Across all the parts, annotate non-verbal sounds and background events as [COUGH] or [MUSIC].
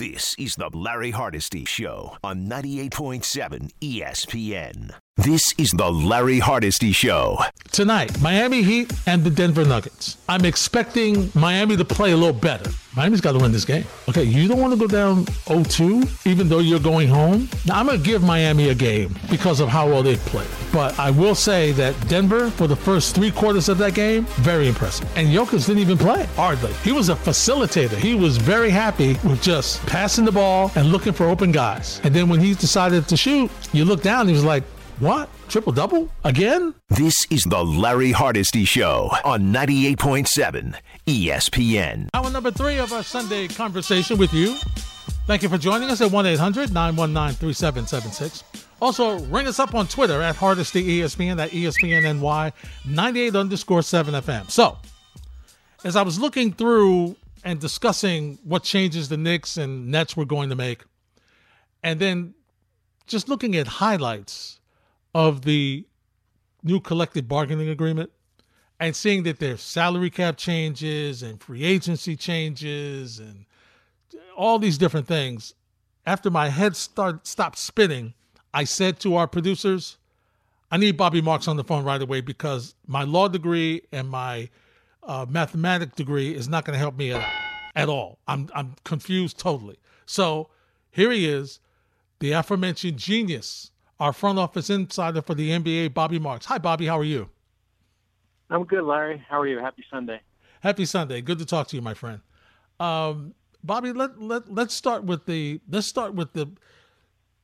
This is the Larry Hardesty Show on 98.7 ESPN. This is the Larry Hardesty Show. Tonight, Miami Heat and the Denver Nuggets. I'm expecting Miami to play a little better. Miami's got to win this game. Okay, you don't want to go down 0-2, even though you're going home. Now, I'm going to give Miami a game because of how well they've played. But I will say that Denver, for the first three quarters of that game, very impressive. And Jokic didn't even play hardly. He was a facilitator. He was very happy with just passing the ball and looking for open guys. And then when he decided to shoot, you look down, he was like, what? Triple double? Again? This is the Larry Hardesty Show on 98.7 ESPN. Hour number three of our Sunday conversation with you. Thank you for joining us at 1 800 919 3776. Also, ring us up on Twitter at Hardesty ESPN, at ESPNNY 98 underscore 7 FM. So, as I was looking through and discussing what changes the Knicks and Nets were going to make, and then just looking at highlights of the new collective bargaining agreement and seeing that there's salary cap changes and free agency changes and all these different things, after my head start stopped spinning, I said to our producers, I need Bobby Marks on the phone right away because my law degree and my uh, mathematics degree is not going to help me at, at all. I'm I'm confused totally. So here he is, the aforementioned genius our front office insider for the NBA, Bobby Marks. Hi, Bobby. How are you? I'm good, Larry. How are you? Happy Sunday. Happy Sunday. Good to talk to you, my friend. Um, Bobby, let let let's start with the let's start with the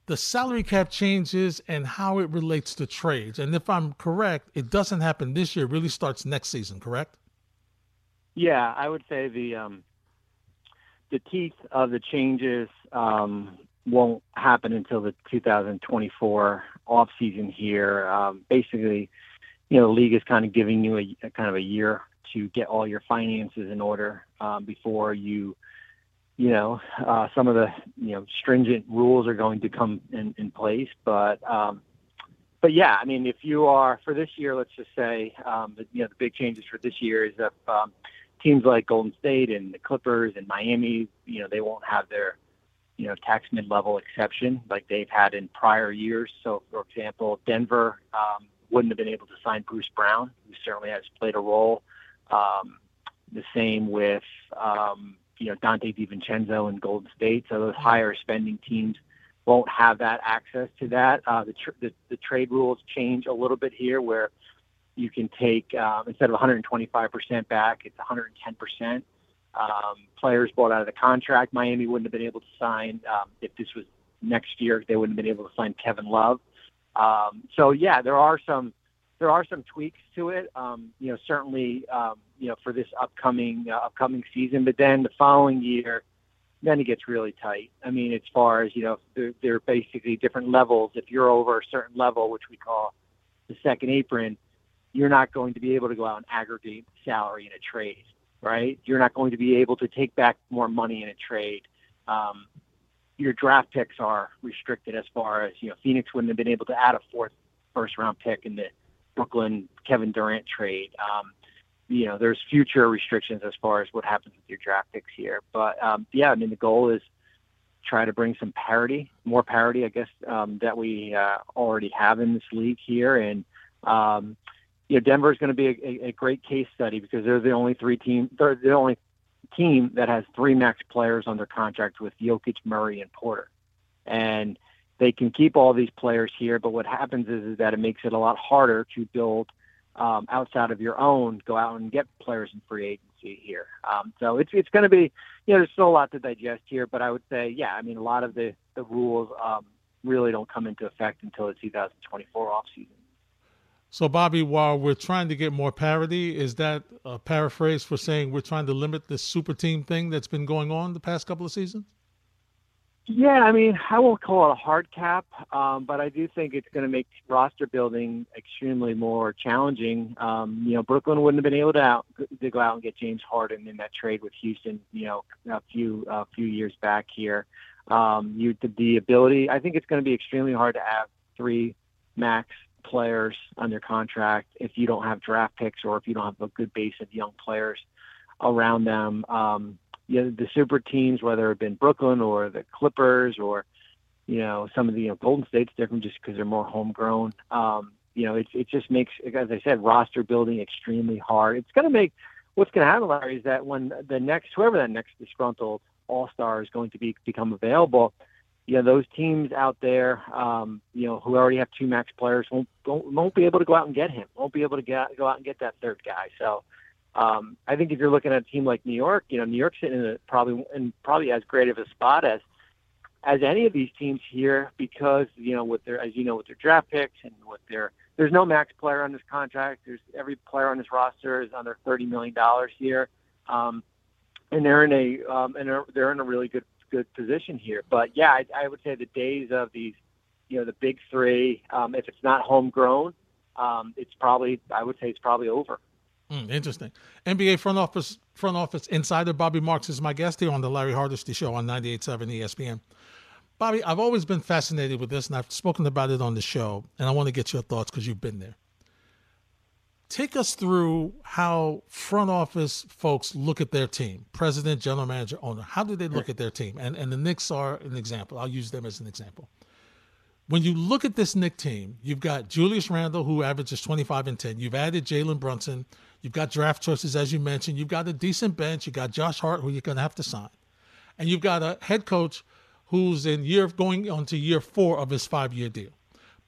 the salary cap changes and how it relates to trades. And if I'm correct, it doesn't happen this year. It really starts next season. Correct? Yeah, I would say the um, the teeth of the changes um, won't happen until the 2024 off season here. Um, basically, you know, the league is kind of giving you a, a, kind of a year to get all your finances in order um, before you, you know, uh, some of the you know stringent rules are going to come in, in place. But um, but yeah, I mean, if you are for this year, let's just say, um, you know, the big changes for this year is that um, teams like Golden State and the Clippers and Miami, you know, they won't have their you know, tax mid-level exception like they've had in prior years. So, for example, Denver um, wouldn't have been able to sign Bruce Brown, who certainly has played a role. Um, the same with, um, you know, Donte DiVincenzo and Golden State. So those higher spending teams won't have that access to that. Uh, the, tr- the, the trade rules change a little bit here where you can take, um, instead of 125% back, it's 110% um, players bought out of the contract. Miami wouldn't have been able to sign um, if this was next year. They wouldn't have been able to sign Kevin Love. Um, so yeah, there are some there are some tweaks to it. Um, you know, certainly um, you know for this upcoming uh, upcoming season, but then the following year, then it gets really tight. I mean, as far as you know, they're, they're basically different levels. If you're over a certain level, which we call the second apron, you're not going to be able to go out and aggregate salary in a trade right? You're not going to be able to take back more money in a trade. Um, your draft picks are restricted as far as you know. Phoenix wouldn't have been able to add a fourth first round pick in the Brooklyn Kevin Durant trade. Um, you know, there's future restrictions as far as what happens with your draft picks here. But um, yeah, I mean, the goal is try to bring some parity, more parity, I guess, um, that we uh, already have in this league here, and um, you know, Denver is going to be a, a, great case study because they're the only three team, they're the only team that has three max players under contract with Jokic, Murray, and Porter, and they can keep all these players here. But what happens is, is that it makes it a lot harder to build um, outside of your own, go out and get players in free agency here. Um, so it's it's going to be, you know, there's still a lot to digest here. But I would say, yeah, I mean, a lot of the the rules um, really don't come into effect until the 2024 off season. So, Bobby, while we're trying to get more parity, is that a paraphrase for saying we're trying to limit this super team thing that's been going on the past couple of seasons? Yeah, I mean, I won't call it a hard cap, um, but I do think it's going to make roster building extremely more challenging. Um, you know, Brooklyn wouldn't have been able to, out, to go out and get James Harden in that trade with Houston. You know, a few a few years back here. Um, you the ability. I think it's going to be extremely hard to have three max players under contract if you don't have draft picks or if you don't have a good base of young players around them. Um, you know the super teams, whether it been Brooklyn or the Clippers or you know some of the you know, Golden State's different just because they're more homegrown. Um, you know, it it just makes, as I said, roster building extremely hard. It's going to make what's going to happen, Larry, is that when the next whoever that next disgruntled All Star is going to be become available, you know those teams out there, um, you know, who already have two max players won't won't be able to go out and get him. Won't be able to get go out and get that third guy. So um, I think if you're looking at a team like New York, you know, New York's in a, probably in probably as great of a spot as as any of these teams here because you know with their as you know with their draft picks and with their there's no max player on this contract. There's every player on this roster is under thirty million dollars here, um, and they're in a um, and they're, they're in a really good good position here. But yeah, I, I would say the days of these, you know, the big three, um, if it's not homegrown, um, it's probably I would say it's probably over. Mm, interesting. NBA front office front office insider Bobby Marks is my guest here on the Larry Hardesty Show on 98.7 ESPN. Bobby, I've always been fascinated with this, and I've spoken about it on the show, and I want to get your thoughts because you've been there. Take us through how front office folks look at their team, president, general manager, owner. How do they look at their team? And and the Knicks are an example. I'll use them as an example when you look at this Knick team, you've got Julius Randle, who averages 25 and 10. You've added Jalen Brunson. You've got draft choices, as you mentioned. You've got a decent bench. You've got Josh Hart, who you're going to have to sign. And you've got a head coach who's in year going on to year four of his five year deal.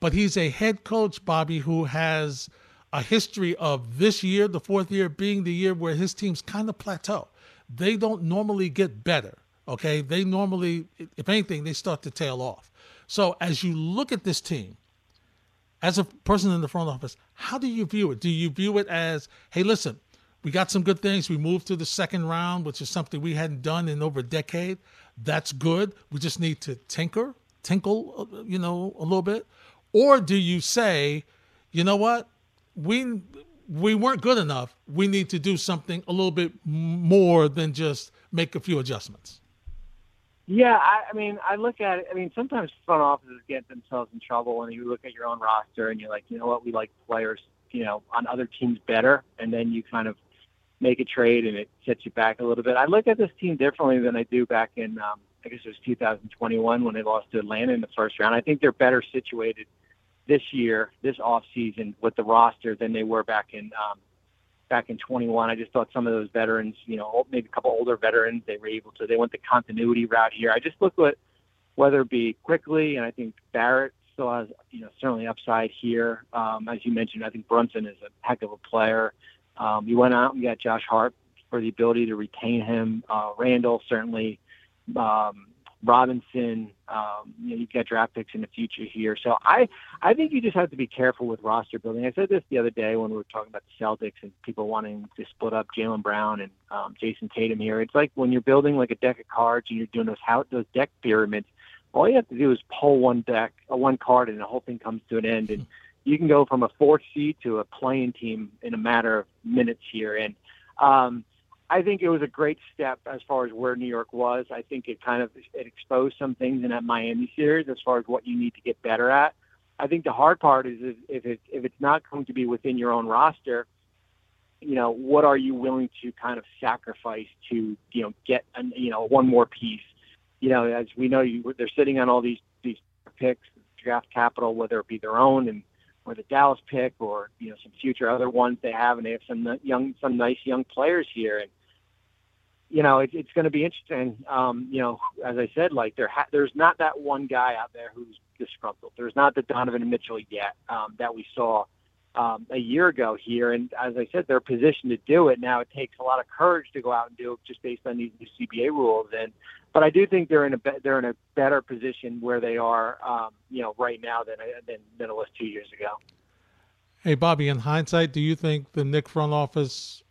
But he's a head coach, Bobby, who has a history of this year, the fourth year, being the year where his teams kind of plateau. They don't normally get better. Okay. They normally, if anything, they start to tail off. So as you look at this team, as a person in the front office, how do you view it? Do you view it as, hey, listen, we got some good things. We moved to the second round, which is something we hadn't done in over a decade. That's good. We just need to tinker, tinkle, uh, you know, a little bit. Or do you say, you know what, we we weren't good enough. We need to do something a little bit more than just make a few adjustments. Yeah, I, I mean, I look at it. I mean, sometimes front offices get themselves in trouble when you look at your own roster and you're like, you know what, we like players, you know, on other teams better, and then you kind of make a trade and it sets you back a little bit. I look at this team differently than I do back in, um, I guess it was 2021 when they lost to Atlanta in the first round. I think they're better situated this year, this off season with the roster than they were back in um, back in 21. I just thought some of those veterans, you know, maybe a couple older veterans, they were able to. They went the continuity route here. I just look at whether it be Quickley, and I think Barrett still has, you know, certainly upside here. Um, as you mentioned, I think Brunson is a heck of a player. Um, you went out and got Josh Hart for the ability to retain him. Uh, Randle certainly. Um, Robinson, um, you know, you've got draft picks in the future here. So I, I think you just have to be careful with roster building. I said this the other day when we were talking about the Celtics and people wanting to split up Jaylen Brown and um, Jayson Tatum here. It's like when you're building like a deck of cards and you're doing those how those deck pyramids. All you have to do is pull one deck, uh, one card, and the whole thing comes to an end. And you can go from a fourth seed to a playing team in a matter of minutes here. And um, I think it was a great step as far as where New York was. I think it kind of it exposed some things in that Miami series as far as what you need to get better at. I think the hard part is if, if it if it's not going to be within your own roster, you know, what are you willing to kind of sacrifice to you know get an, you know one more piece? You know, as we know, you, they're sitting on all these these picks, draft capital, whether it be their own and or the Dallas pick or you know some future other ones they have, and they have some young some nice young players here and you know, it, it's going to be interesting. Um, you know, as I said, like there, ha- there's not that one guy out there who's disgruntled. There's not the Donovan Mitchell yet um, that we saw um, a year ago here. And as I said, they're positioned to do it. Now it takes a lot of courage to go out and do it just based on these new CBA rules. And but I do think they're in a be- they're in a better position where they are, um, you know, right now than than than it was two years ago. Hey, Bobby. In hindsight, do you think the Knick front office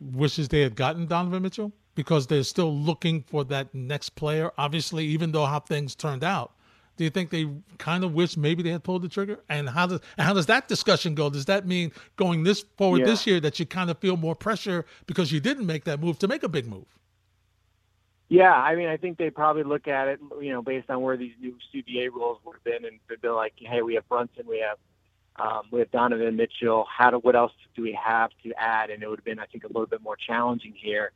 wishes they had gotten Donovan Mitchell? Because they're still looking for that next player. Obviously, even though how things turned out, do you think they kind of wish maybe they had pulled the trigger? And how does how does that discussion go? Does that mean going this forward yeah. this year that you kind of feel more pressure because you didn't make that move to make a big move? Yeah, I mean, I think they probably look at it, you know, based on where these new CBA rules would have been, and they'd be like, "Hey, we have Brunson, we have um, we have Donovan Mitchell. How do what else do we have to add?" And it would have been, I think, a little bit more challenging here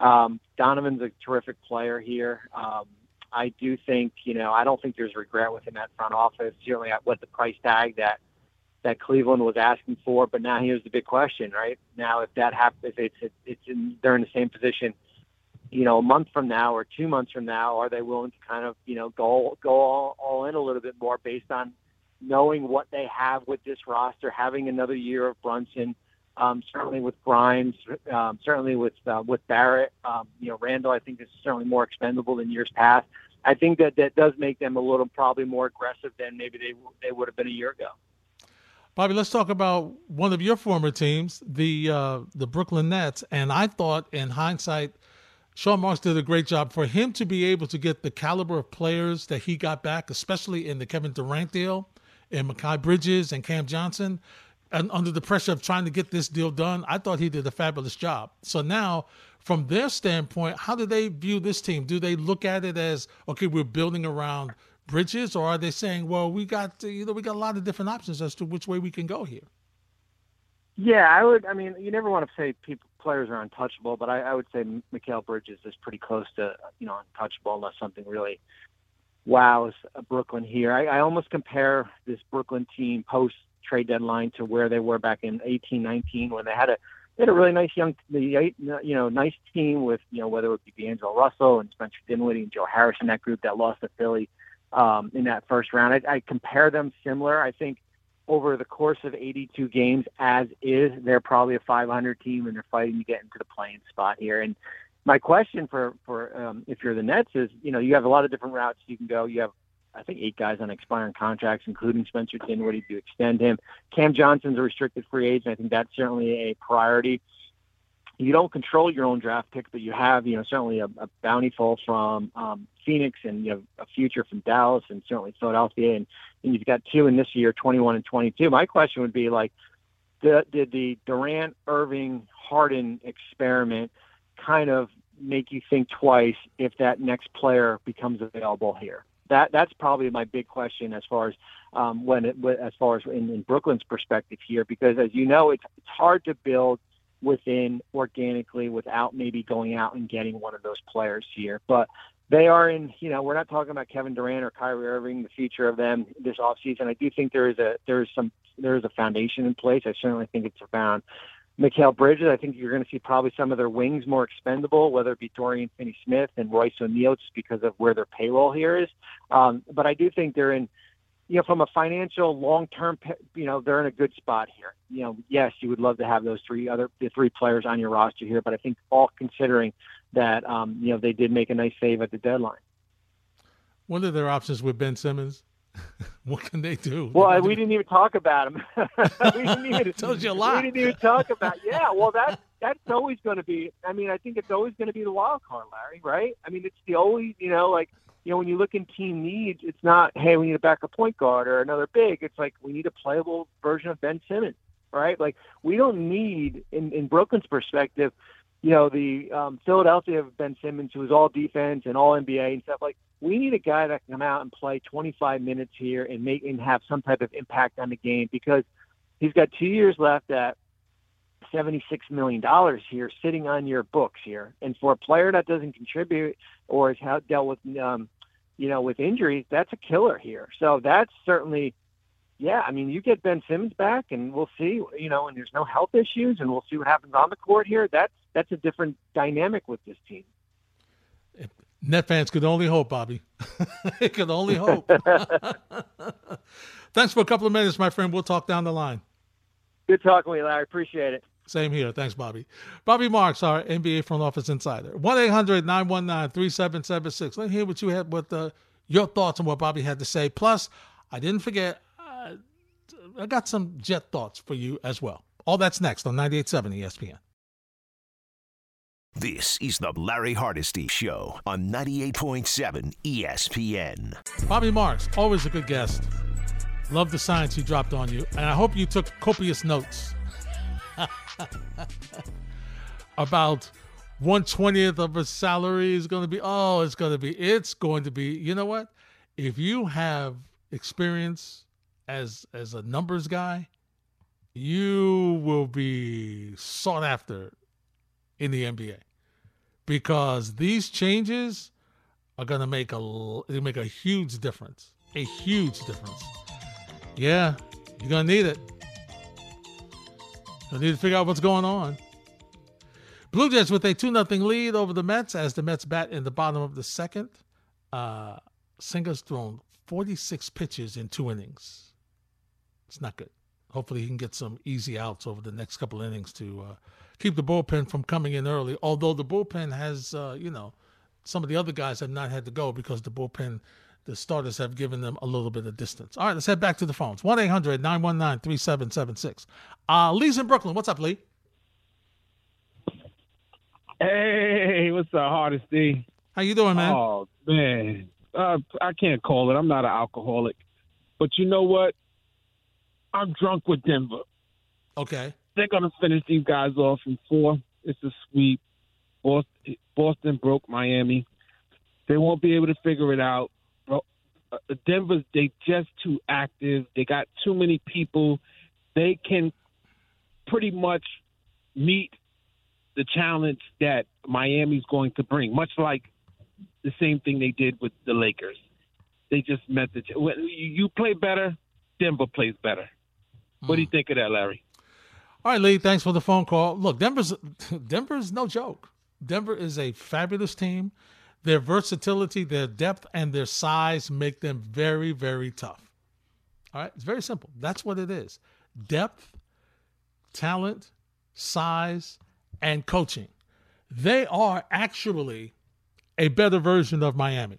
Um, Donovan's a terrific player here. Um, I do think, you know, I don't think there's regret within that front office. Certainly, at what the price tag that that Cleveland was asking for. But now here's the big question, right? Now, if that happens, if it's it's in, they're in the same position, you know, a month from now or two months from now, are they willing to kind of, you know, go go all, all in a little bit more based on knowing what they have with this roster, having another year of Brunson, um, certainly with Grimes, um, certainly with uh, with Barrett, um, you know, Randle. I think is certainly more expendable than years past. I think that that does make them a little probably more aggressive than maybe they they would have been a year ago. Bobby, let's talk about one of your former teams, the uh, the Brooklyn Nets. And I thought, in hindsight, Sean Marks did a great job for him to be able to get the caliber of players that he got back, especially in the Kevin Durant deal, and Mikal Bridges and Cam Johnson. And under the pressure of trying to get this deal done, I thought he did a fabulous job. So now, from their standpoint, how do they view this team? Do they look at it as okay, we're building around Bridges, or are they saying, well, we got you know we got a lot of different options as to which way we can go here? Yeah, I would. I mean, you never want to say people players are untouchable, but I, I would say Mikal Bridges is pretty close to you know untouchable unless something really wows Brooklyn here. I, I almost compare this Brooklyn team post trade deadline to where they were back in eighteen nineteen when they had a they had a really nice young you know nice team with you know whether it be D'Angelo Russell and Spencer Dinwiddie and Joe Harris in that group that lost to Philly um, in that first round. I, I compare them similar. I think over the course of 82 games, as is, they're probably a 500 team and they're fighting to get into the playing spot here. And my question for for um, if you're the Nets is, you know, you have a lot of different routes you can go. You have I think eight guys on expiring contracts, including Spencer Dinwiddie to extend him. Cam Johnson's a restricted free agent. I think that's certainly a priority you don't control your own draft pick, but you have, you know, certainly a, a bountiful from um, Phoenix and you have a future from Dallas and certainly Philadelphia, and, and you've got two in this year, 21 and 22. My question would be like, did, did the Durant, Irving, Harden experiment kind of make you think twice if that next player becomes available here? That that's probably my big question as far as um, when it, as far as in, in Brooklyn's perspective here, because as you know, it's it's hard to build within organically without maybe going out and getting one of those players here. But they are in, you know, we're not talking about Kevin Durant or Kyrie Irving, the future of them this offseason. I do think there is a there is some there is a foundation in place. I certainly think it's around Mikal Bridges. I think you're going to see probably some of their wings more expendable, whether it be Dorian Finney-Smith and Royce O'Neale, just because of where their payroll here is. Um, but I do think they're in you know, from a financial long term, you know, they're in a good spot here. You know, yes, you would love to have those three other the three players on your roster here, but I think all considering that, um, you know, they did make a nice save at the deadline. What are their options with Ben Simmons? [LAUGHS] what can they do? Well, we didn't even talk about him. [LAUGHS] we didn't even, [LAUGHS] tells you a lot. We didn't even talk about. Yeah, well, that that's always going to be. I mean, I think it's always going to be the wild card, Larry. Right? I mean, it's the always. You know, like you know, when you look in team needs, it's not, hey, we need a backup point guard or another big. It's like we need a playable version of Ben Simmons, right? Like we don't need, in, in Brooklyn's perspective, you know, the um, Philadelphia of Ben Simmons, who is all defense and all NBA and stuff. Like we need a guy that can come out and play 25 minutes here and make and have some type of impact on the game because he's got two years left at $76 million here sitting on your books here. And for a player that doesn't contribute or has dealt with um, you know, with injuries, that's a killer here. So that's certainly, yeah. I mean, you get Ben Simmons back, and we'll see. You know, and there's no health issues, and we'll see what happens on the court here. That's that's a different dynamic with this team. Net fans could only hope, Bobby. [LAUGHS] it could only hope. [LAUGHS] Thanks for a couple of minutes, my friend. We'll talk down the line. Good talking with you, Larry. Appreciate it. Same here. Thanks, Bobby. Bobby Marks, our NBA front office insider. 1 800 919 3776. Let me hear what you had, what the, your thoughts on what Bobby had to say. Plus, I didn't forget, uh, I got some jet thoughts for you as well. All that's next on 98.7 ESPN. This is the Larry Hardesty Show on 98.7 ESPN. Bobby Marks, always a good guest. Love the science he dropped on you, and I hope you took copious notes. [LAUGHS] about one twentieth of his salary is going to be. Oh, it's going to be. It's going to be. You know what? If you have experience as as a numbers guy, you will be sought after in the NBA because these changes are going to make a make a huge difference. A huge difference. Yeah, you're going to need it. You need to figure out what's going on. Blue Jays with a 2 0 lead over the Mets as the Mets bat in the bottom of the second. Uh, Senga's thrown 46 pitches in two innings. It's not good. Hopefully, he can get some easy outs over the next couple innings to uh, keep the bullpen from coming in early. Although the bullpen has, uh, you know, some of the other guys have not had to go because the bullpen, the starters have given them a little bit of distance. All right, let's head back to the phones 1 800 919 3776. Uh, Lee's in Brooklyn. What's up, Lee? Hey, what's the hardest thing? How you doing, man? Oh man, uh, I can't call it. I'm not an alcoholic, but you know what? I'm drunk with Denver. Okay. They're gonna finish these guys off in four. It's a sweep. Boston, Boston broke Miami. They won't be able to figure it out. Uh, Denver, they just too active. They got too many people. They can pretty much meet the challenge that Miami's going to bring, much like the same thing they did with the Lakers. They just met the. You play better, Denver plays better. What do you hmm. think of that, Larry? All right, Lee. Thanks for the phone call. Look, Denver's [LAUGHS] Denver's no joke. Denver is a fabulous team. Their versatility, their depth, and their size make them very, very tough. All right, it's very simple. That's what it is: depth, talent, size, and coaching. They are actually a better version of Miami.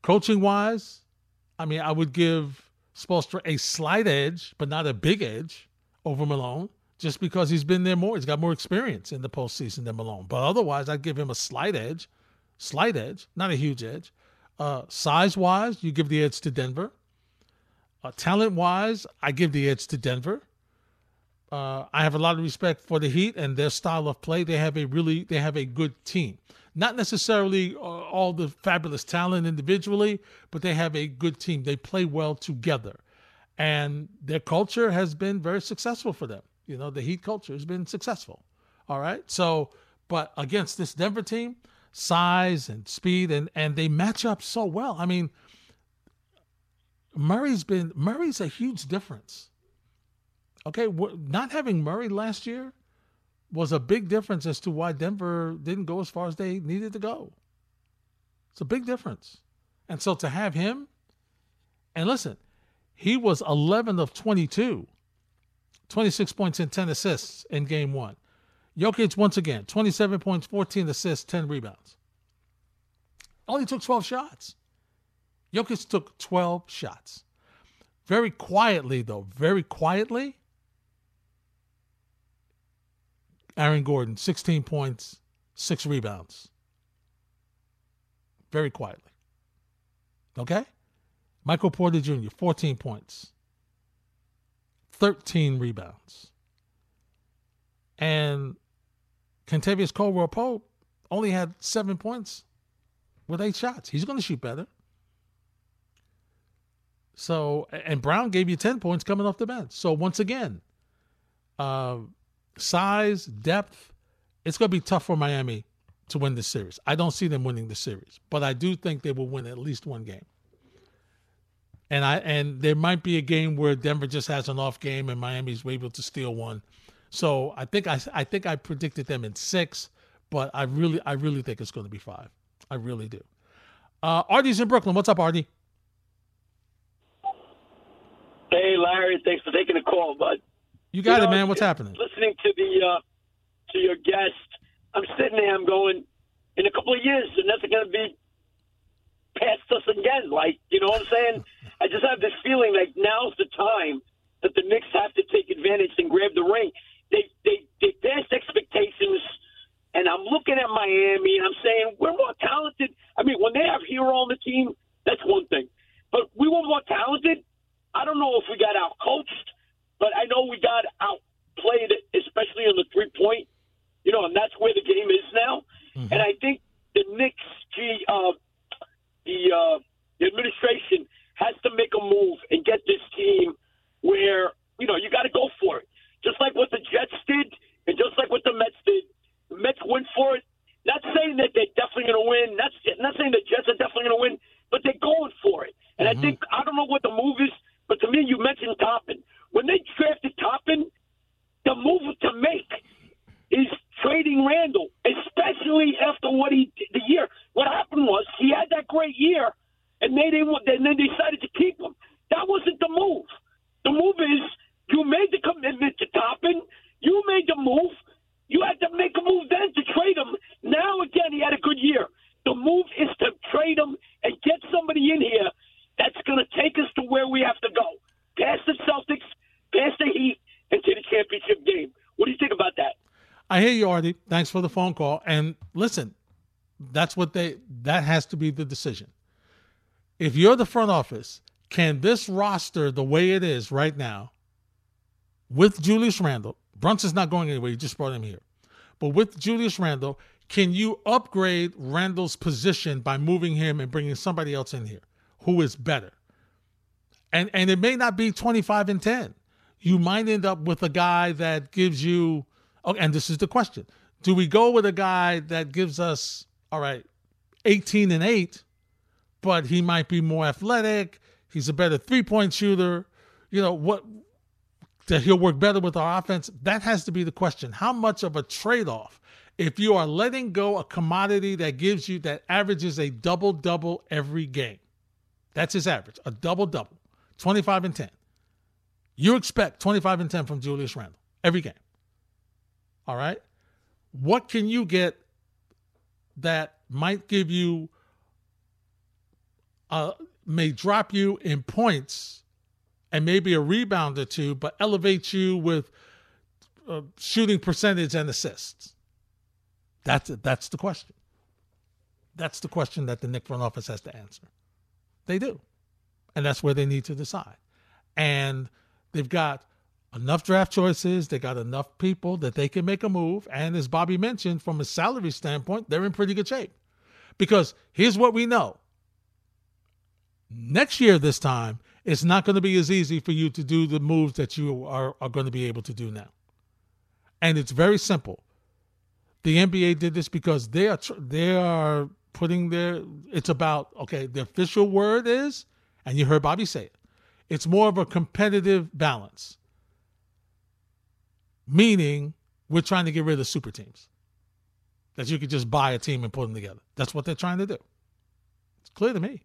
Coaching wise, I mean, I would give Spoelstra a slight edge, but not a big edge over Malone, just because he's been there more. He's got more experience in the postseason than Malone. But otherwise, I'd give him a slight edge, slight edge, not a huge edge. Uh, size wise, you give the edge to Denver. Uh, talent wise, I give the edge to Denver. Uh, I have a lot of respect for the Heat and their style of play. They have a really, they have a good team. Not necessarily uh, all the fabulous talent individually, but they have a good team. They play well together, and their culture has been very successful for them. You know, the Heat culture has been successful. All right, so but against this Denver team, size and speed, and and they match up so well. I mean, Murray's been Murray's a huge difference. Okay, not having Murray last year was a big difference as to why Denver didn't go as far as they needed to go. It's a big difference. And so to have him, and listen, he was 11 of 22, 26 points and 10 assists in game one. Jokic, once again, 27 points, 14 assists, 10 rebounds. Only took 12 shots. Jokic took 12 shots. Very quietly, though, very quietly, Aaron Gordon, 16 points, six rebounds. Very quietly. Okay? Michael Porter Jr., 14 points, 13 rebounds. And Kentavious Caldwell Pope only had seven points with eight shots. He's going to shoot better. So, and Brown gave you 10 points coming off the bench. So, once again, uh, size, depth, it's going to be tough for Miami to win this series. I don't see them winning the series, but I do think they will win at least one game. And I and there might be a game where Denver just has an off game and Miami's able to steal one. So I think I I think I predicted them in six, but I really I really think it's going to be five. I really do. Uh, Artie's in Brooklyn. What's up, Artie? Hey, Larry. Thanks for taking the call, bud. You got you it, man. What's happening? Listening to the uh, to your guest, I'm sitting there. I'm going. In a couple of years, and that's going to be past us again. Like, you know what I'm saying? [LAUGHS] I just have this feeling like now's the time that the Knicks have to take advantage and grab the ring. They they they passed expectations, and I'm looking at Miami and I'm saying we're more talented. I mean, when they have Herro on the team, that's one thing, but we were more talented. I don't know if we got out coached. But I know we got outplayed, especially on the three point. You know, and that's where the game is now. Mm-hmm. And I think the Knicks, gee, uh, the uh, the administration has to make a move and get this team where you know you got to go for it, just like what the Jets did, and just like what the Mets did. The Mets went for it. That's saying that they're definitely going to win. Not, not saying the Jets are definitely going to win, but they're going for it. And mm-hmm. I think I don't know what the move is, but to me, you mentioned Toppin. When they drafted Toppin, the move to make is trading Randle, especially after what he the year. What happened was he had that great year, and they didn't. And then they decided to keep him. That wasn't the move. The move is you made the commitment to Toppin. You made the move. You had to make a move then to trade him. Now again, he had a good year. The move is to trade him and get somebody in here that's going to take us to where we have to go, past the Celtics, past the Heat, and to the championship game. What do you think about that? I hear you, Artie. Thanks for the phone call. And listen, that's what they that has to be the decision. If you're the front office, can this roster the way it is right now with Julius Randle, Brunson's not going anywhere, you just brought him here. But with Julius Randle, can you upgrade Randle's position by moving him and bringing somebody else in here who is better? And and it may not be 25 and 10. You might end up with a guy that gives you Okay, and this is the question. Do we go with a guy that gives us, all right, 18 and 8, but he might be more athletic, he's a better three-point shooter, you know, what that he'll work better with our offense? That has to be the question. How much of a trade-off if you are letting go a commodity that gives you that averages a double-double every game? That's his average, a double-double, 25 and 10. You expect 25 and 10 from Julius Randle every game. All right. What can you get that might give you, uh, may drop you in points and maybe a rebound or two, but elevate you with uh, shooting percentage and assists? That's it. That's the question. That's the question that the Knick front office has to answer. They do. And that's where they need to decide. And they've got enough draft choices. They got enough people that they can make a move. And as Bobby mentioned, from a salary standpoint, they're in pretty good shape. Because here's what we know next year, this time, it's not going to be as easy for you to do the moves that you are, are going to be able to do now. And it's very simple. The NBA did this because they are they are putting their it's about okay, the official word is, and you heard Bobby say it, it's more of a competitive balance meaning we're trying to get rid of super teams. That you could just buy a team and put them together. That's what they're trying to do. It's clear to me.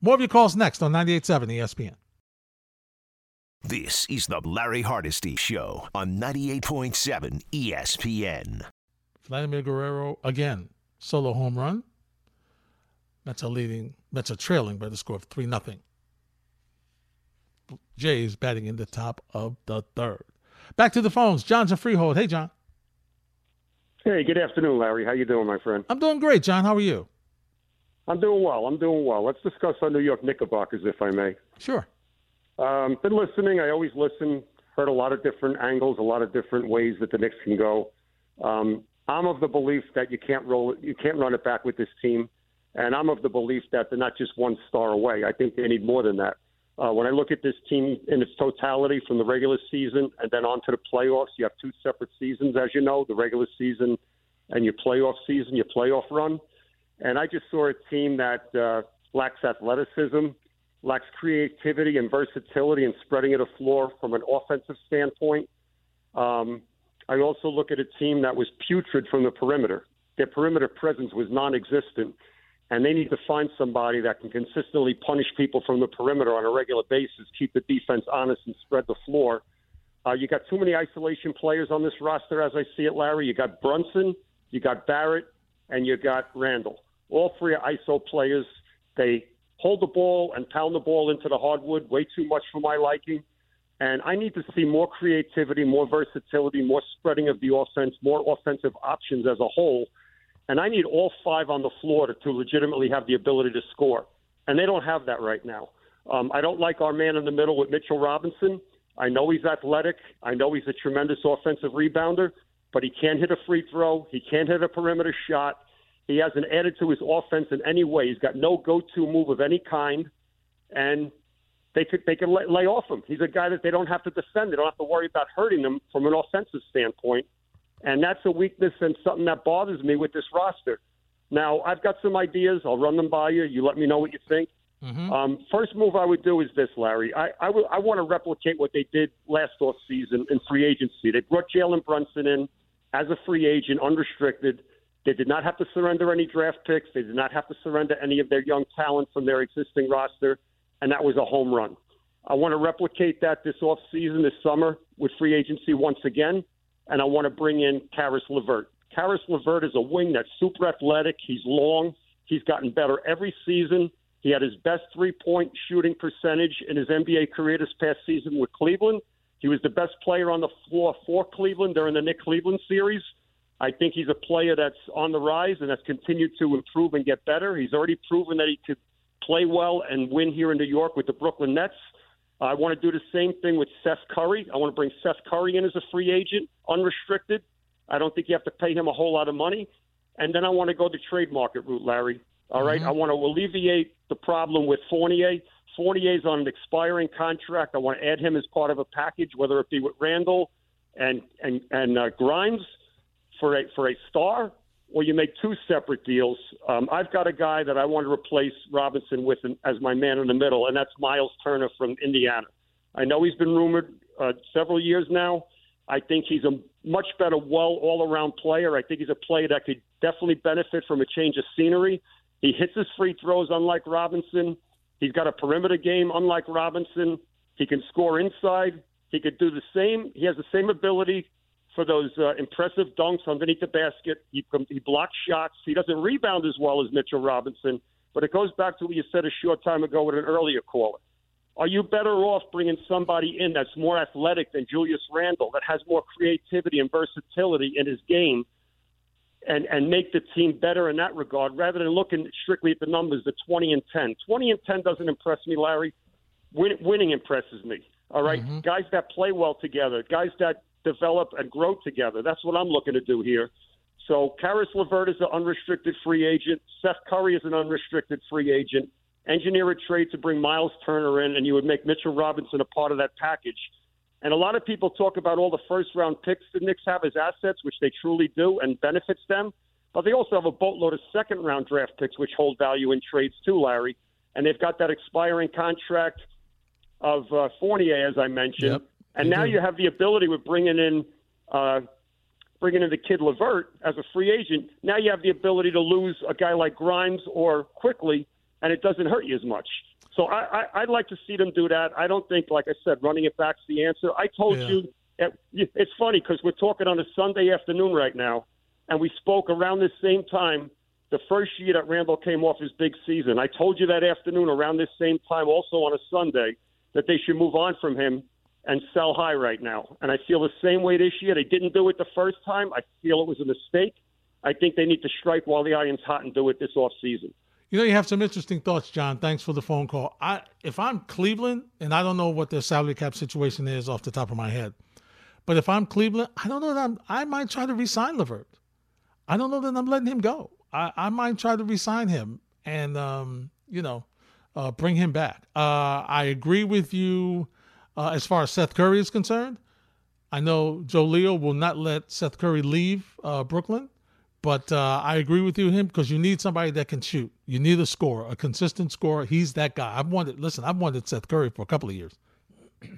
More of your calls next on 98.7 ESPN. This is the Larry Hardesty Show on 98.7 ESPN. Vladimir Guerrero again, solo home run. That's a leading, that's a trailing by the score of 3 0. Jays batting in the top of the third. Back to the phones. John's a freehold. Hey, John. Hey, good afternoon, Larry. How you doing, my friend? I'm doing great, John. How are you? I'm doing well. I'm doing well. Let's discuss our New York Knickerbockers, if I may. Sure. Um, been listening. I always listen. Heard a lot of different angles, a lot of different ways that the Knicks can go. Um, I'm of the belief that you can't roll, you can't run it back with this team, and I'm of the belief that they're not just one star away. I think they need more than that. Uh, when I look at this team in its totality from the regular season and then on to the playoffs, you have two separate seasons, as you know, the regular season and your playoff season, your playoff run. And I just saw a team that uh, lacks athleticism, lacks creativity and versatility and spreading the floor from an offensive standpoint. Um, I also look at a team that was putrid from the perimeter. Their perimeter presence was non existent and they need to find somebody that can consistently punish people from the perimeter on a regular basis, keep the defense honest, and spread the floor. Uh, you got too many isolation players on this roster, as I see it, Larry. You got Brunson, you got Barrett, and you got Randle. All three are ISO players. They hold the ball and pound the ball into the hardwood way too much for my liking. And I need to see more creativity, more versatility, more spreading of the offense, more offensive options as a whole and I need all five on the floor to, to legitimately have the ability to score. And they don't have that right now. Um, I don't like our man in the middle with Mitchell Robinson. I know he's athletic. I know he's a tremendous offensive rebounder, but he can't hit a free throw. He can't hit a perimeter shot. He hasn't added to his offense in any way. He's got no go-to move of any kind, and they could they could lay, lay off him. He's a guy that they don't have to defend. They don't have to worry about hurting him from an offensive standpoint And that's a weakness and something that bothers me with this roster. Now, I've got some ideas. I'll run them by you. You let me know what you think. Mm-hmm. Um, first move I would do is this, Larry. I, I, w- I want to replicate what they did last off season in free agency. They brought Jalen Brunson in as a free agent, unrestricted. They did not have to surrender any draft picks. They did not have to surrender any of their young talent from their existing roster, and that was a home run. I want to replicate that this off season, this summer, with free agency once again, and I want to bring in Caris LeVert. Caris LeVert is a wing that's super athletic. He's long. He's gotten better every season. He had his best three point shooting percentage in his NBA career this past season with Cleveland. He was the best player on the floor for Cleveland during the Knick Cleveland series. I think he's a player that's on the rise and has continued to improve and get better. He's already proven that he could play well and win here in New York with the Brooklyn Nets. I want to do the same thing with Seth Curry. I want to bring Seth Curry in as a free agent, unrestricted. I don't think you have to pay him a whole lot of money. And then I want to go the trade market route, Larry. All right? mm-hmm. I want to alleviate the problem with Fournier. Fournier's on an expiring contract. I want to add him as part of a package, whether it be with Randle and and and uh, Grimes for a for a star, or you make two separate deals. Um, I've got a guy that I want to replace Robinson with as my man in the middle, and that's Miles Turner from Indiana. I know he's been rumored uh, several years now. I think he's a much better, well all around player. I think he's a player that could definitely benefit from a change of scenery. He hits his free throws, unlike Robinson. He's got a perimeter game, unlike Robinson. He can score inside. He could do the same. He has the same ability for those uh, impressive dunks underneath the basket. He, he blocks shots. He doesn't rebound as well as Mitchell Robinson. But it goes back to what you said a short time ago with an earlier caller. Are you better off bringing somebody in that's more athletic than Julius Randle, that has more creativity and versatility in his game, and and make the team better in that regard rather than looking strictly at the numbers, the 20 and 10. 20 and 10 doesn't impress me, Larry. Win, winning impresses me. All right? mm-hmm. guys that play well together, guys that develop and grow together. That's what I'm looking to do here. So Caris LeVert is an unrestricted free agent. Seth Curry is an unrestricted free agent. Engineer a trade to bring Miles Turner in, and you would make Mitchell Robinson a part of that package. And a lot of people talk about all the first round picks the Knicks have as assets, which they truly do and benefits them. But they also have a boatload of second round draft picks, which hold value in trades too, Larry. And they've got that expiring contract of uh, Fournier, as I mentioned. Yep, and now you have the ability with bringing in uh, bringing in the kid LeVert as a free agent. Now you have the ability to lose a guy like Grimes or Quickley, and it doesn't hurt you as much. So I, I, would like to see them do that. I don't think, like I said, running it back's the answer. I told yeah. you, it's funny because we're talking on a Sunday afternoon right now, and we spoke around this same time the first year that Randle came off his big season. I told you that afternoon around this same time, also on a Sunday, that they should move on from him and sell high right now. And I feel the same way this year. They didn't do it the first time. I feel it was a mistake. I think they need to strike while the iron's hot and do it this off season. You know, you have some interesting thoughts, John. Thanks for the phone call. I, if I'm Cleveland, and I don't know what their salary cap situation is off the top of my head, but if I'm Cleveland, I don't know that I'm, I might try to resign LeVert. I don't know that I'm letting him go. I, I might try to resign him and, um, you know, uh, bring him back. Uh, I agree with you uh, as far as Seth Curry is concerned. I know Joe Leo will not let Seth Curry leave uh, Brooklyn. But uh, I agree with you, him, because you need somebody that can shoot. You need a scorer, a consistent scorer. He's that guy. I've wanted. Listen, I've wanted Seth Curry for a couple of years. [CLEARS THROAT]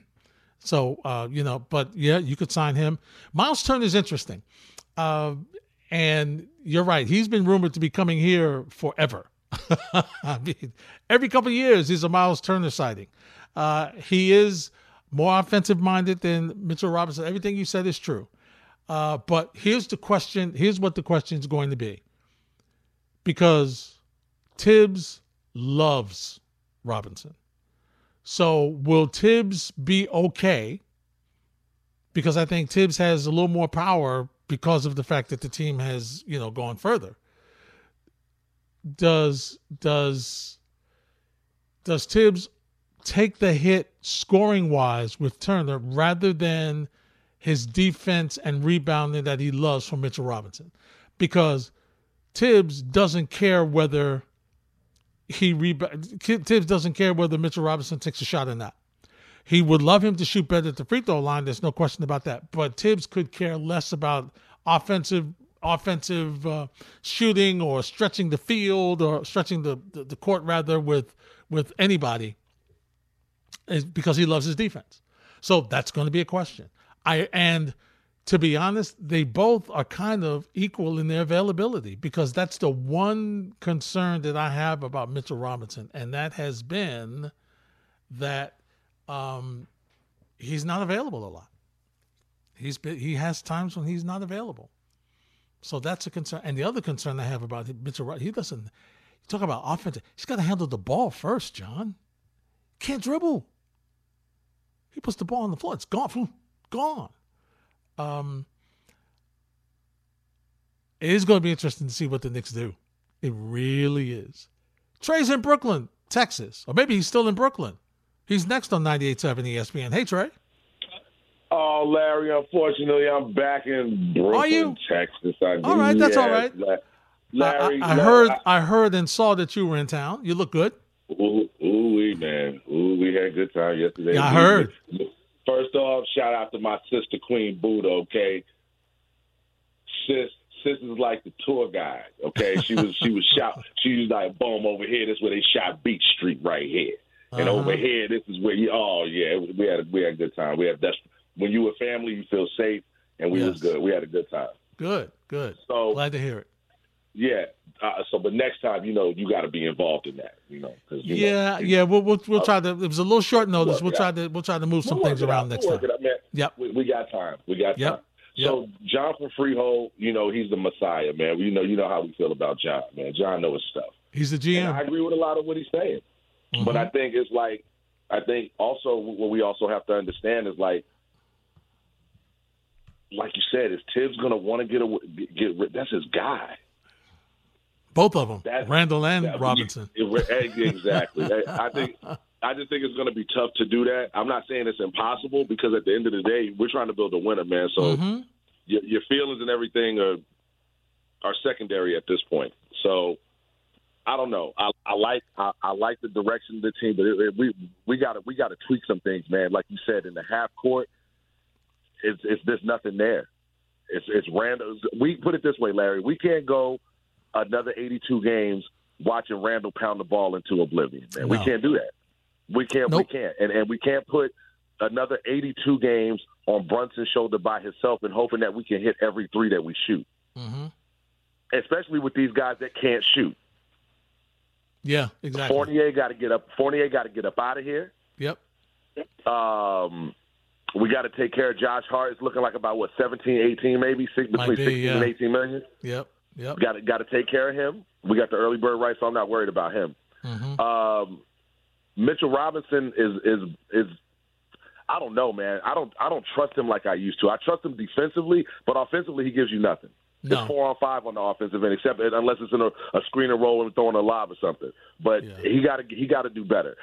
so uh, you know, but yeah, you could sign him. Miles Turner is interesting, uh, and you're right. He's been rumored to be coming here forever. [LAUGHS] I mean, every couple of years, he's a Miles Turner sighting. Uh, he is more offensive minded than Mitchell Robinson. Everything you said is true. Uh, but here's the question. Here's what the question is going to be. Because Thibs loves Robinson. So will Thibs be okay? Because I think Thibs has a little more power because of the fact that the team has, you know, gone further. Does does does Thibs take the hit scoring wise with Turner rather than his defense and rebounding that he loves from Mitchell Robinson. Because Thibs doesn't care whether he rebound Thibs doesn't care whether Mitchell Robinson takes a shot or not. He would love him to shoot better at the free throw line. There's no question about that. But Thibs could care less about offensive offensive uh, shooting or stretching the field or stretching the, the, the court rather with with anybody because he loves his defense. So that's going to be a question. I and to be honest, they both are kind of equal in their availability because that's the one concern that I have about Mitchell Robinson, and that has been that um, he's not available a lot. He's been, he has times when he's not available, so that's a concern. And the other concern I have about Mitchell, he doesn't. You talk about offense. He's got to handle the ball first, John. Can't dribble. He puts the ball on the floor. It's gone. Gone. Um, it is going to be interesting to see what the Knicks do. It really is. Trey's in Brooklyn, Texas, or maybe he's still in Brooklyn. He's next on 98.7 ESPN. Hey, Trey. Oh, Larry, unfortunately, I'm back in Brooklyn, Texas. I all right, that's all right. Larry, I, I, I heard, I, I, heard and saw that you were in town. You look good. Man, ooh, we had a good time yesterday. I heard. First off, shout out to my sister Queen Buddha. Okay, sis, sis is like the tour guide. Okay, she was she was shot. [LAUGHS] She was like, boom, over here. This is where they shot Beach Street right here, and uh-huh. over here, this is where you. Oh yeah, we had a, we had a good time. We had that's when you were family, you feel safe, and we yes. was good. We had a good time. Good, good. So glad to hear it. Yeah. Uh, so, but next time, you know, you got to be involved in that. You know, cause, you yeah, know, yeah. We'll we'll, we'll uh, try to. It was a little short notice. We'll try to we'll try to move some things around next time. Yep. We, we, got time. We got yep. time. Yep. So John from Freehold, you know, he's the Messiah, man. You know, you know how we feel about John, man. John knows stuff. He's the GM. And I agree with a lot of what he's saying, mm-hmm. but I think it's like, I think also what we also have to understand is like, like you said, is Thibs going to want to get a, get rid? that's his guy. Both of them, that, Randle and that, Robinson. [LAUGHS] exactly. I think I just think it's going to be tough to do that. I'm not saying it's impossible because at the end of the day, we're trying to build a winner, man. So mm-hmm. your, your, feelings and everything are are secondary at this point. So I don't know. I, I like I, I, like the direction of the team, but it, it, we we got to we got to tweak some things, man. Like you said, in the half court, it's it's there's nothing there. It's it's random. We put it this way, Larry. We can't go another 82 games watching Randle pound the ball into oblivion. Man, no. we can't do that. We can't. Nope. We can't. And and we can't put another 82 games on Brunson's shoulder by himself and hoping that we can hit every three that we shoot. Mm-hmm. Especially with these guys that can't shoot. Yeah, exactly. Fournier got to get up. Fournier got to get up out of here. Yep. Um, we got to take care of Josh Hart. It's looking like about what 17, 18, maybe six, between be, 16 yeah. and 18 million. Yep. Yep. Got to got to take care of him. We got the early bird right, so I'm not worried about him. Mm-hmm. Um, Mitchell Robinson is is is I don't know, man. I don't I don't trust him like I used to. I trust him defensively, but offensively he gives you nothing. No. It's four on five on the offensive end, except unless it's in a, a screen and roll and throwing a lob or something. But yeah. he got to he got to do better.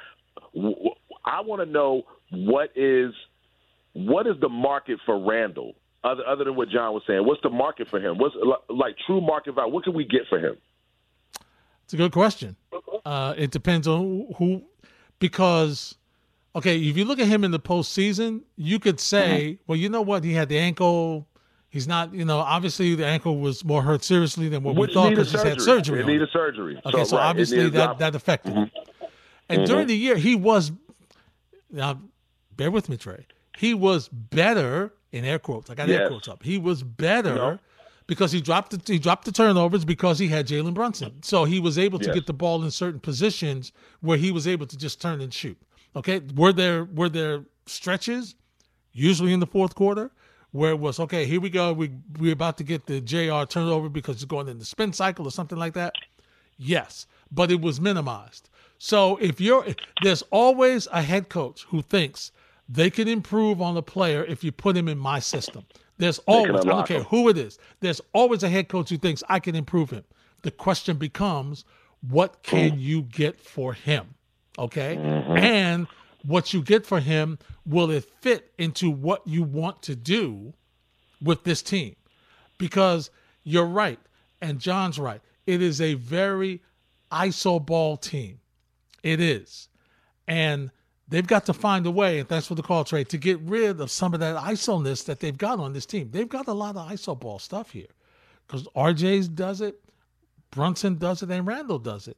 I want to know what is what is the market for Randle other other than what John was saying? What's the market for him? What's like true market value? What can we get for him? It's a good question. Uh, it depends on who, because okay, if you look at him in the postseason, you could say, mm-hmm. well, you know what, he had the ankle. He's not, you know, obviously the ankle was more hurt seriously than what Which we thought because he's had surgery. It needed surgery. Okay, so, so right, obviously that that affected. Mm-hmm. And mm-hmm. during the year, he was. Now, bear with me, Trey. He was better in air quotes. I got yes. air quotes up. He was better no. because he dropped the, he dropped the turnovers because he had Jalen Brunson. So he was able to yes. get the ball in certain positions where he was able to just turn and shoot. Okay, were there were there stretches, usually in the fourth quarter, where it was okay. Here we go. We we're about to get the Jr. turnover because it's going in the spin cycle or something like that. Yes, but it was minimized. So if you're there's always a head coach who thinks they can improve on a player if you put him in my system. There's always, I don't care him. who it is, there's always a head coach who thinks I can improve him. The question becomes, what can mm. you get for him? Okay. Mm-hmm. And what you get for him, will it fit into what you want to do with this team? Because you're right, and John's right. It is a very iso ball team. It is. And they've got to find a way, and thanks for the call, Trey, to get rid of some of that ISO-ness that they've got on this team. They've got a lot of ISO ball stuff here because RJ's does it, Brunson does it, and Randle does it.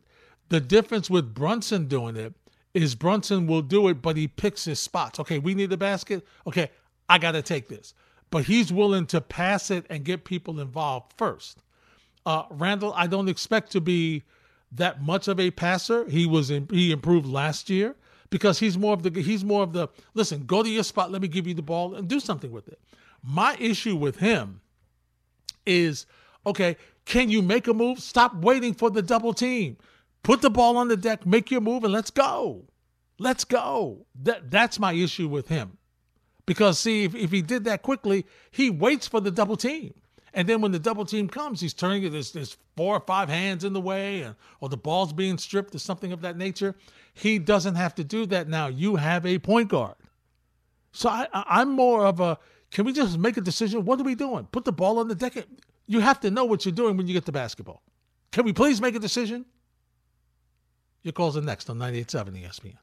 The difference with Brunson doing it is Brunson will do it, but he picks his spots. Okay, we need a basket. Okay, I got to take this. But he's willing to pass it and get people involved first. Uh, Randle, I don't expect to be that much of a passer. He was in, he improved last year because he's more of the he's more of the listen. Go to your spot. Let me give you the ball and do something with it. My issue with him is okay. Can you make a move? Stop waiting for the double team. Put the ball on the deck, make your move, and let's go. Let's go. That that's my issue with him. Because see, if, if he did that quickly, he waits for the double team. And then when the double team comes, he's turning it. There's, there's four or five hands in the way, and, or the ball's being stripped or something of that nature. He doesn't have to do that now. You have a point guard. So I, I'm more of a can we just make a decision? What are we doing? Put the ball on the deck. You have to know what you're doing when you get the basketball. Can we please make a decision? Your calls are next on 98.7 ESPN.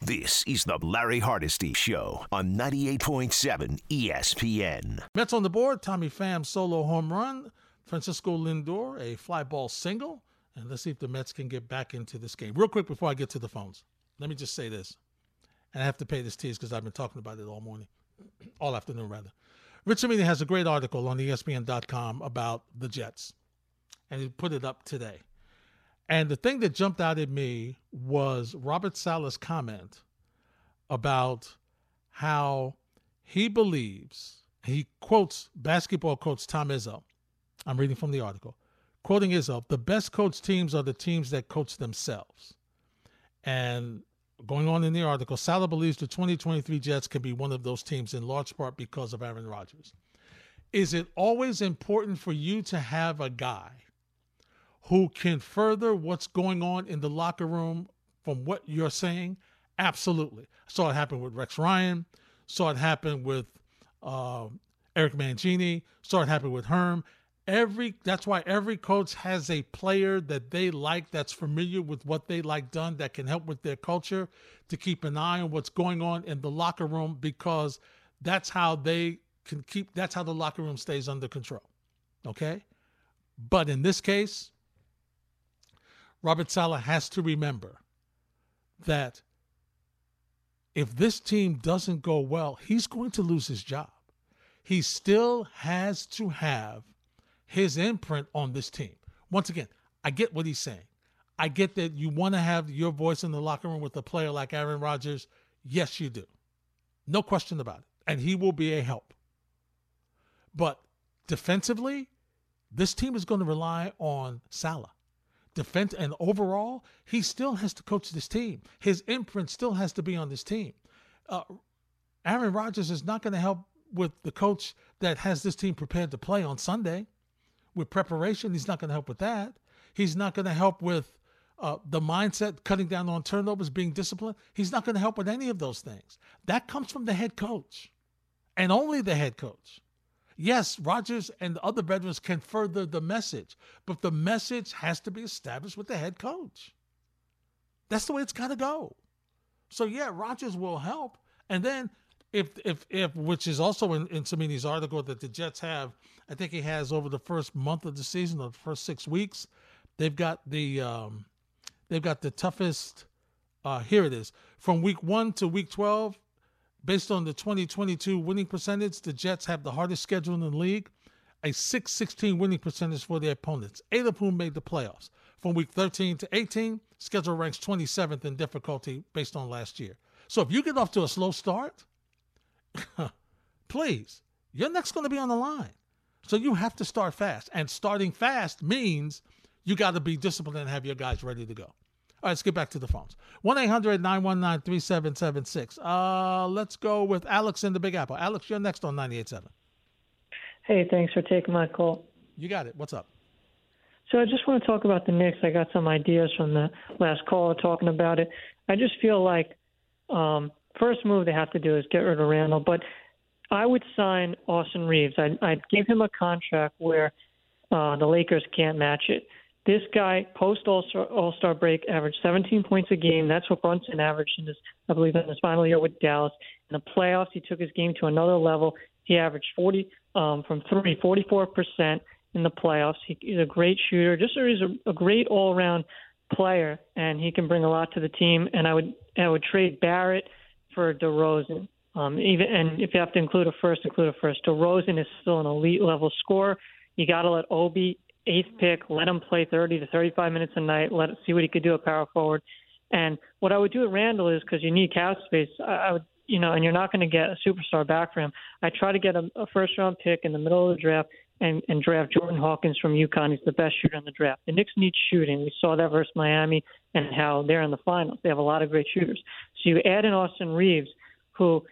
This is the Larry Hardesty Show on 98.7 ESPN. Mets on the board, Tommy Pham solo home run, Francisco Lindor a fly ball single, and let's see if the Mets can get back into this game. Real quick before I get to the phones, let me just say this, and I have to pay this tease because I've been talking about it all morning, [CLEARS THROAT] all afternoon rather. Rich Cimini has a great article on ESPN.com about the Jets, and he put it up today. And the thing that jumped out at me was Robert Saleh's comment about how he believes, he quotes basketball coach Tom Izzo. I'm reading from the article. Quoting Izzo, the best coach teams are the teams that coach themselves. And going on in the article, Saleh believes the 2023 Jets can be one of those teams in large part because of Aaron Rodgers. Is it always important for you to have a guy who can further what's going on in the locker room from what you're saying? Absolutely. I saw it happen with Rex Ryan. Saw it happen with uh, Eric Mangini. Saw it happen with Herm. Every that's why every coach has a player that they like that's familiar with what they like done that can help with their culture to keep an eye on what's going on in the locker room because that's how they can keep that's how the locker room stays under control. Okay? But in this case, Robert Saleh has to remember that if this team doesn't go well, he's going to lose his job. He still has to have his imprint on this team. Once again, I get what he's saying. I get that you want to have your voice in the locker room with a player like Aaron Rodgers. Yes, you do. No question about it. And he will be a help. But defensively, this team is going to rely on Saleh defense and overall, he still has to coach this team. His imprint still has to be on this team. Uh, Aaron Rodgers is not going to help with the coach that has this team prepared to play on Sunday. With preparation, he's not going to help with that. He's not going to help with uh, the mindset, cutting down on turnovers, being disciplined. He's not going to help with any of those things. That comes from the head coach and only the head coach. Yes, Rodgers and the other veterans can further the message, but the message has to be established with the head coach. That's the way it's got to go. So yeah, Rodgers will help, and then if if if which is also in, in Cimini's article that the Jets have, I think he has over the first month of the season, or the first six weeks, they've got the um, they've got the toughest. Uh, here it is from week one to week twelve. Based on the 2022 winning percentage, the Jets have the hardest schedule in the league, a 6-16 winning percentage for their opponents, eight of whom made the playoffs. From week 13 to 18, schedule ranks 27th in difficulty based on last year. So if you get off to a slow start, [LAUGHS] please, your next going to be on the line. So you have to start fast. And starting fast means you got to be disciplined and have your guys ready to go. All right, let's get back to the phones. 1 800 919 3776. Uh, let's go with Alex in the Big Apple. Alex, you're next on 98.7. Hey, thanks for taking my call. You got it. What's up? So I just want to talk about the Knicks. I got some ideas from the last caller talking about it. I just feel like um, first move they have to do is get rid of Randle, but I would sign Austin Reaves. I'd, I'd give him a contract where uh, the Lakers can't match it This guy, post All Star break, averaged 17 points a game. That's what Brunson averaged in his, I believe, in his final year with Dallas. In the playoffs, he took his game to another level. He averaged 40 um, from three, 44 percent in the playoffs. He, he's a great shooter. Just he's a, a great all around player, and he can bring a lot to the team. And I would I would trade Barrett for DeRozan. Um, even and if you have to include a first, include a first. DeRozan is still an elite level scorer. You got to let Obi eighth pick, let him play 30 to 35 minutes a night, let see what he could do at power forward. And what I would do at Randle is because you need cap space, I, I would, you know, and you're not going to get a superstar back for him. I try to get a, a first round pick in the middle of the draft and, and draft Jordan Hawkins from UConn. He's the best shooter in the draft. The Knicks need shooting. We saw that versus Miami and how they're in the finals. They have a lot of great shooters. So you add in Austin Reaves, who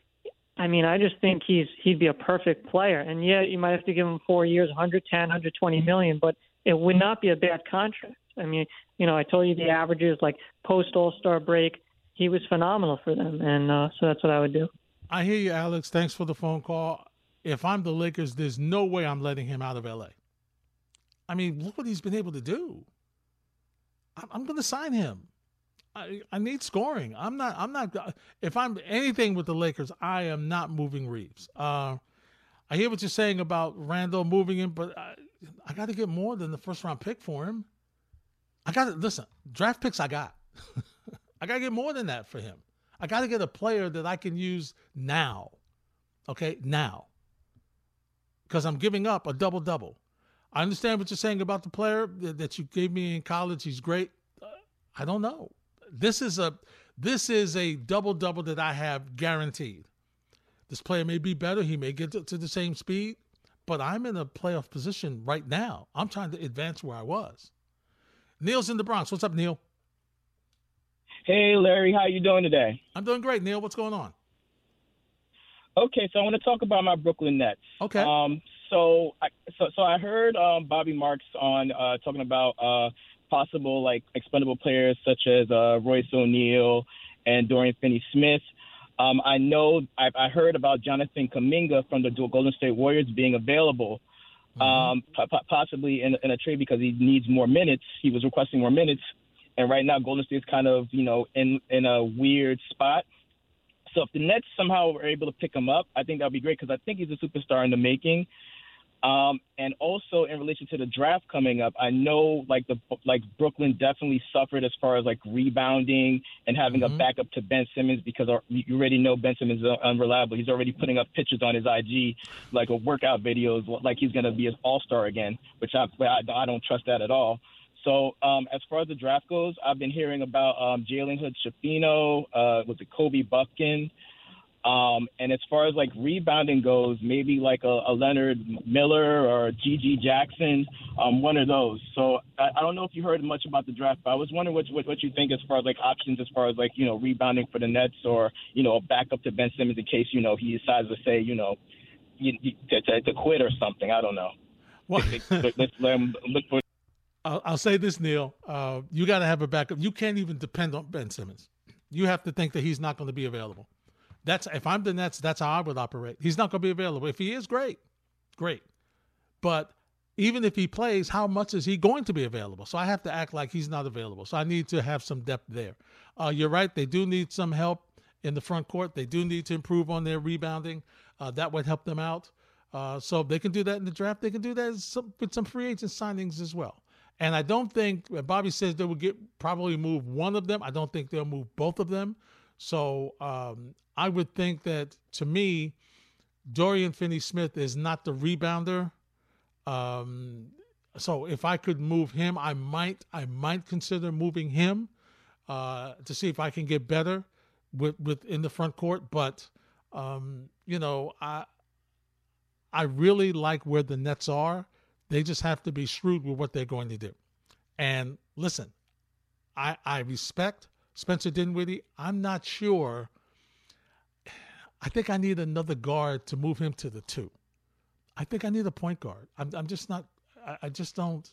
I mean, I just think he's he'd be a perfect player. And yeah, you might have to give him four years, 110, 120 million, but it would not be a bad contract. I mean, you know, I told you the averages like post All Star break. He was phenomenal for them, and uh, so that's what I would do. I hear you, Alex. Thanks for the phone call. If I'm the Lakers, there's no way I'm letting him out of LA. I mean, look what he's been able to do. I'm, going to sign him. I, I need scoring. I'm not. I'm not. If I'm anything with the Lakers, I am not moving Reaves. Uh, I hear what you're saying about Randle moving him, but I, I got to get more than the first round pick for him. I got to listen. Draft picks, I got. [LAUGHS] I got to get more than that for him. I got to get a player that I can use now. Okay, now. Because I'm giving up a double double. I understand what you're saying about the player that you gave me in college. He's great. I don't know. This is a this is a double double that I have guaranteed. This player may be better. He may get to, to the same speed, but I'm in a playoff position right now. I'm trying to advance where I was. Neil's in the Bronx. What's up, Neil? Hey, Larry. How you doing today? I'm doing great, Neil. What's going on? Okay, so I want to talk about my Brooklyn Nets. Okay. Um, so, I, so, so I heard um, Bobby Marks on uh, talking about uh, possible like expendable players such as uh, Royce O'Neal and Dorian Finney-Smith. Um, I know I, I heard about Jonathan Kuminga from the Golden State Warriors being available, mm-hmm. um, possibly in, in a trade because he needs more minutes. He was requesting more minutes, and right now Golden State's kind of you know in in a weird spot. So if the Nets somehow were able to pick him up, I think that'd be great because I think he's a superstar in the making. Um, and also in relation to the draft coming up, I know like the like Brooklyn definitely suffered as far as like rebounding and having mm-hmm. a backup to Ben Simmons because you already know Ben Simmons is unreliable. He's already putting up pictures on his IG like a workout videos like he's going to be an all star again, which I, I I don't trust that at all. So um, as far as the draft goes, I've been hearing about um, Jalen Hood Schifino, uh, was it Kobe Bufkin? Um, and as far as like rebounding goes, maybe like a, a Leonard Miller or GG Jackson, um, one of those. So I, I, don't know if you heard much about the draft, but I was wondering what, what, what you think as far as like options, as far as like you know rebounding for the Nets or you know a backup to Ben Simmons in case you know he decides to say you know you, you, to, to, to, quit or something. I don't know. Well, let's let him look for. I'll, I'll say this, Neil. Uh, you got to have a backup. You can't even depend on Ben Simmons. You have to think that he's not going to be available. That's if I'm the Nets, that's how I would operate. He's not going to be available. If he is, great, great. But even if he plays, how much is he going to be available? So I have to act like he's not available. So I need to have some depth there. Uh, you're right. They do need some help in the front court. They do need to improve on their rebounding. Uh, that would help them out. Uh, so they can do that in the draft. They can do that some, with some free agent signings as well. And I don't think Bobby says they will get probably move one of them. I don't think they'll move both of them. So um, I would think that to me, Dorian Finney Smith is not the rebounder. Um, so if I could move him, I might I might consider moving him uh, to see if I can get better with with in the front court. But um, you know, I I really like where the Nets are. They just have to be shrewd with what they're going to do. And listen, I I respect Spencer Dinwiddie, I'm not sure. I think I need another guard to move him to the two. I think I need a point guard. I'm, I'm just not. I, I just don't.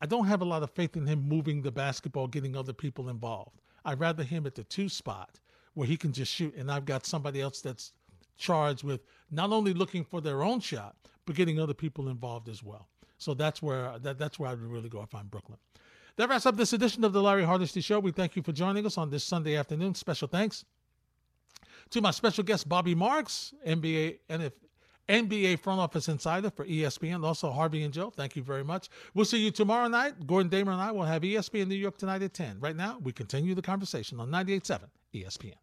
I don't have a lot of faith in him moving the basketball, getting other people involved. I'd rather him at the two spot where he can just shoot, and I've got somebody else that's charged with not only looking for their own shot, but getting other people involved as well. So that's where that, that's where I would really go if I'm Brooklyn. That wraps up this edition of the Larry Hardesty Show. We thank you for joining us on this Sunday afternoon. Special thanks to my special guest Bobby Marks, NBA NBA front office insider for ESPN, also Harvey and Joe. Thank you very much. We'll see you tomorrow night. Gordon Damer and I will have ESPN New York tonight at 10. Right now, we continue the conversation on 98.7 ESPN.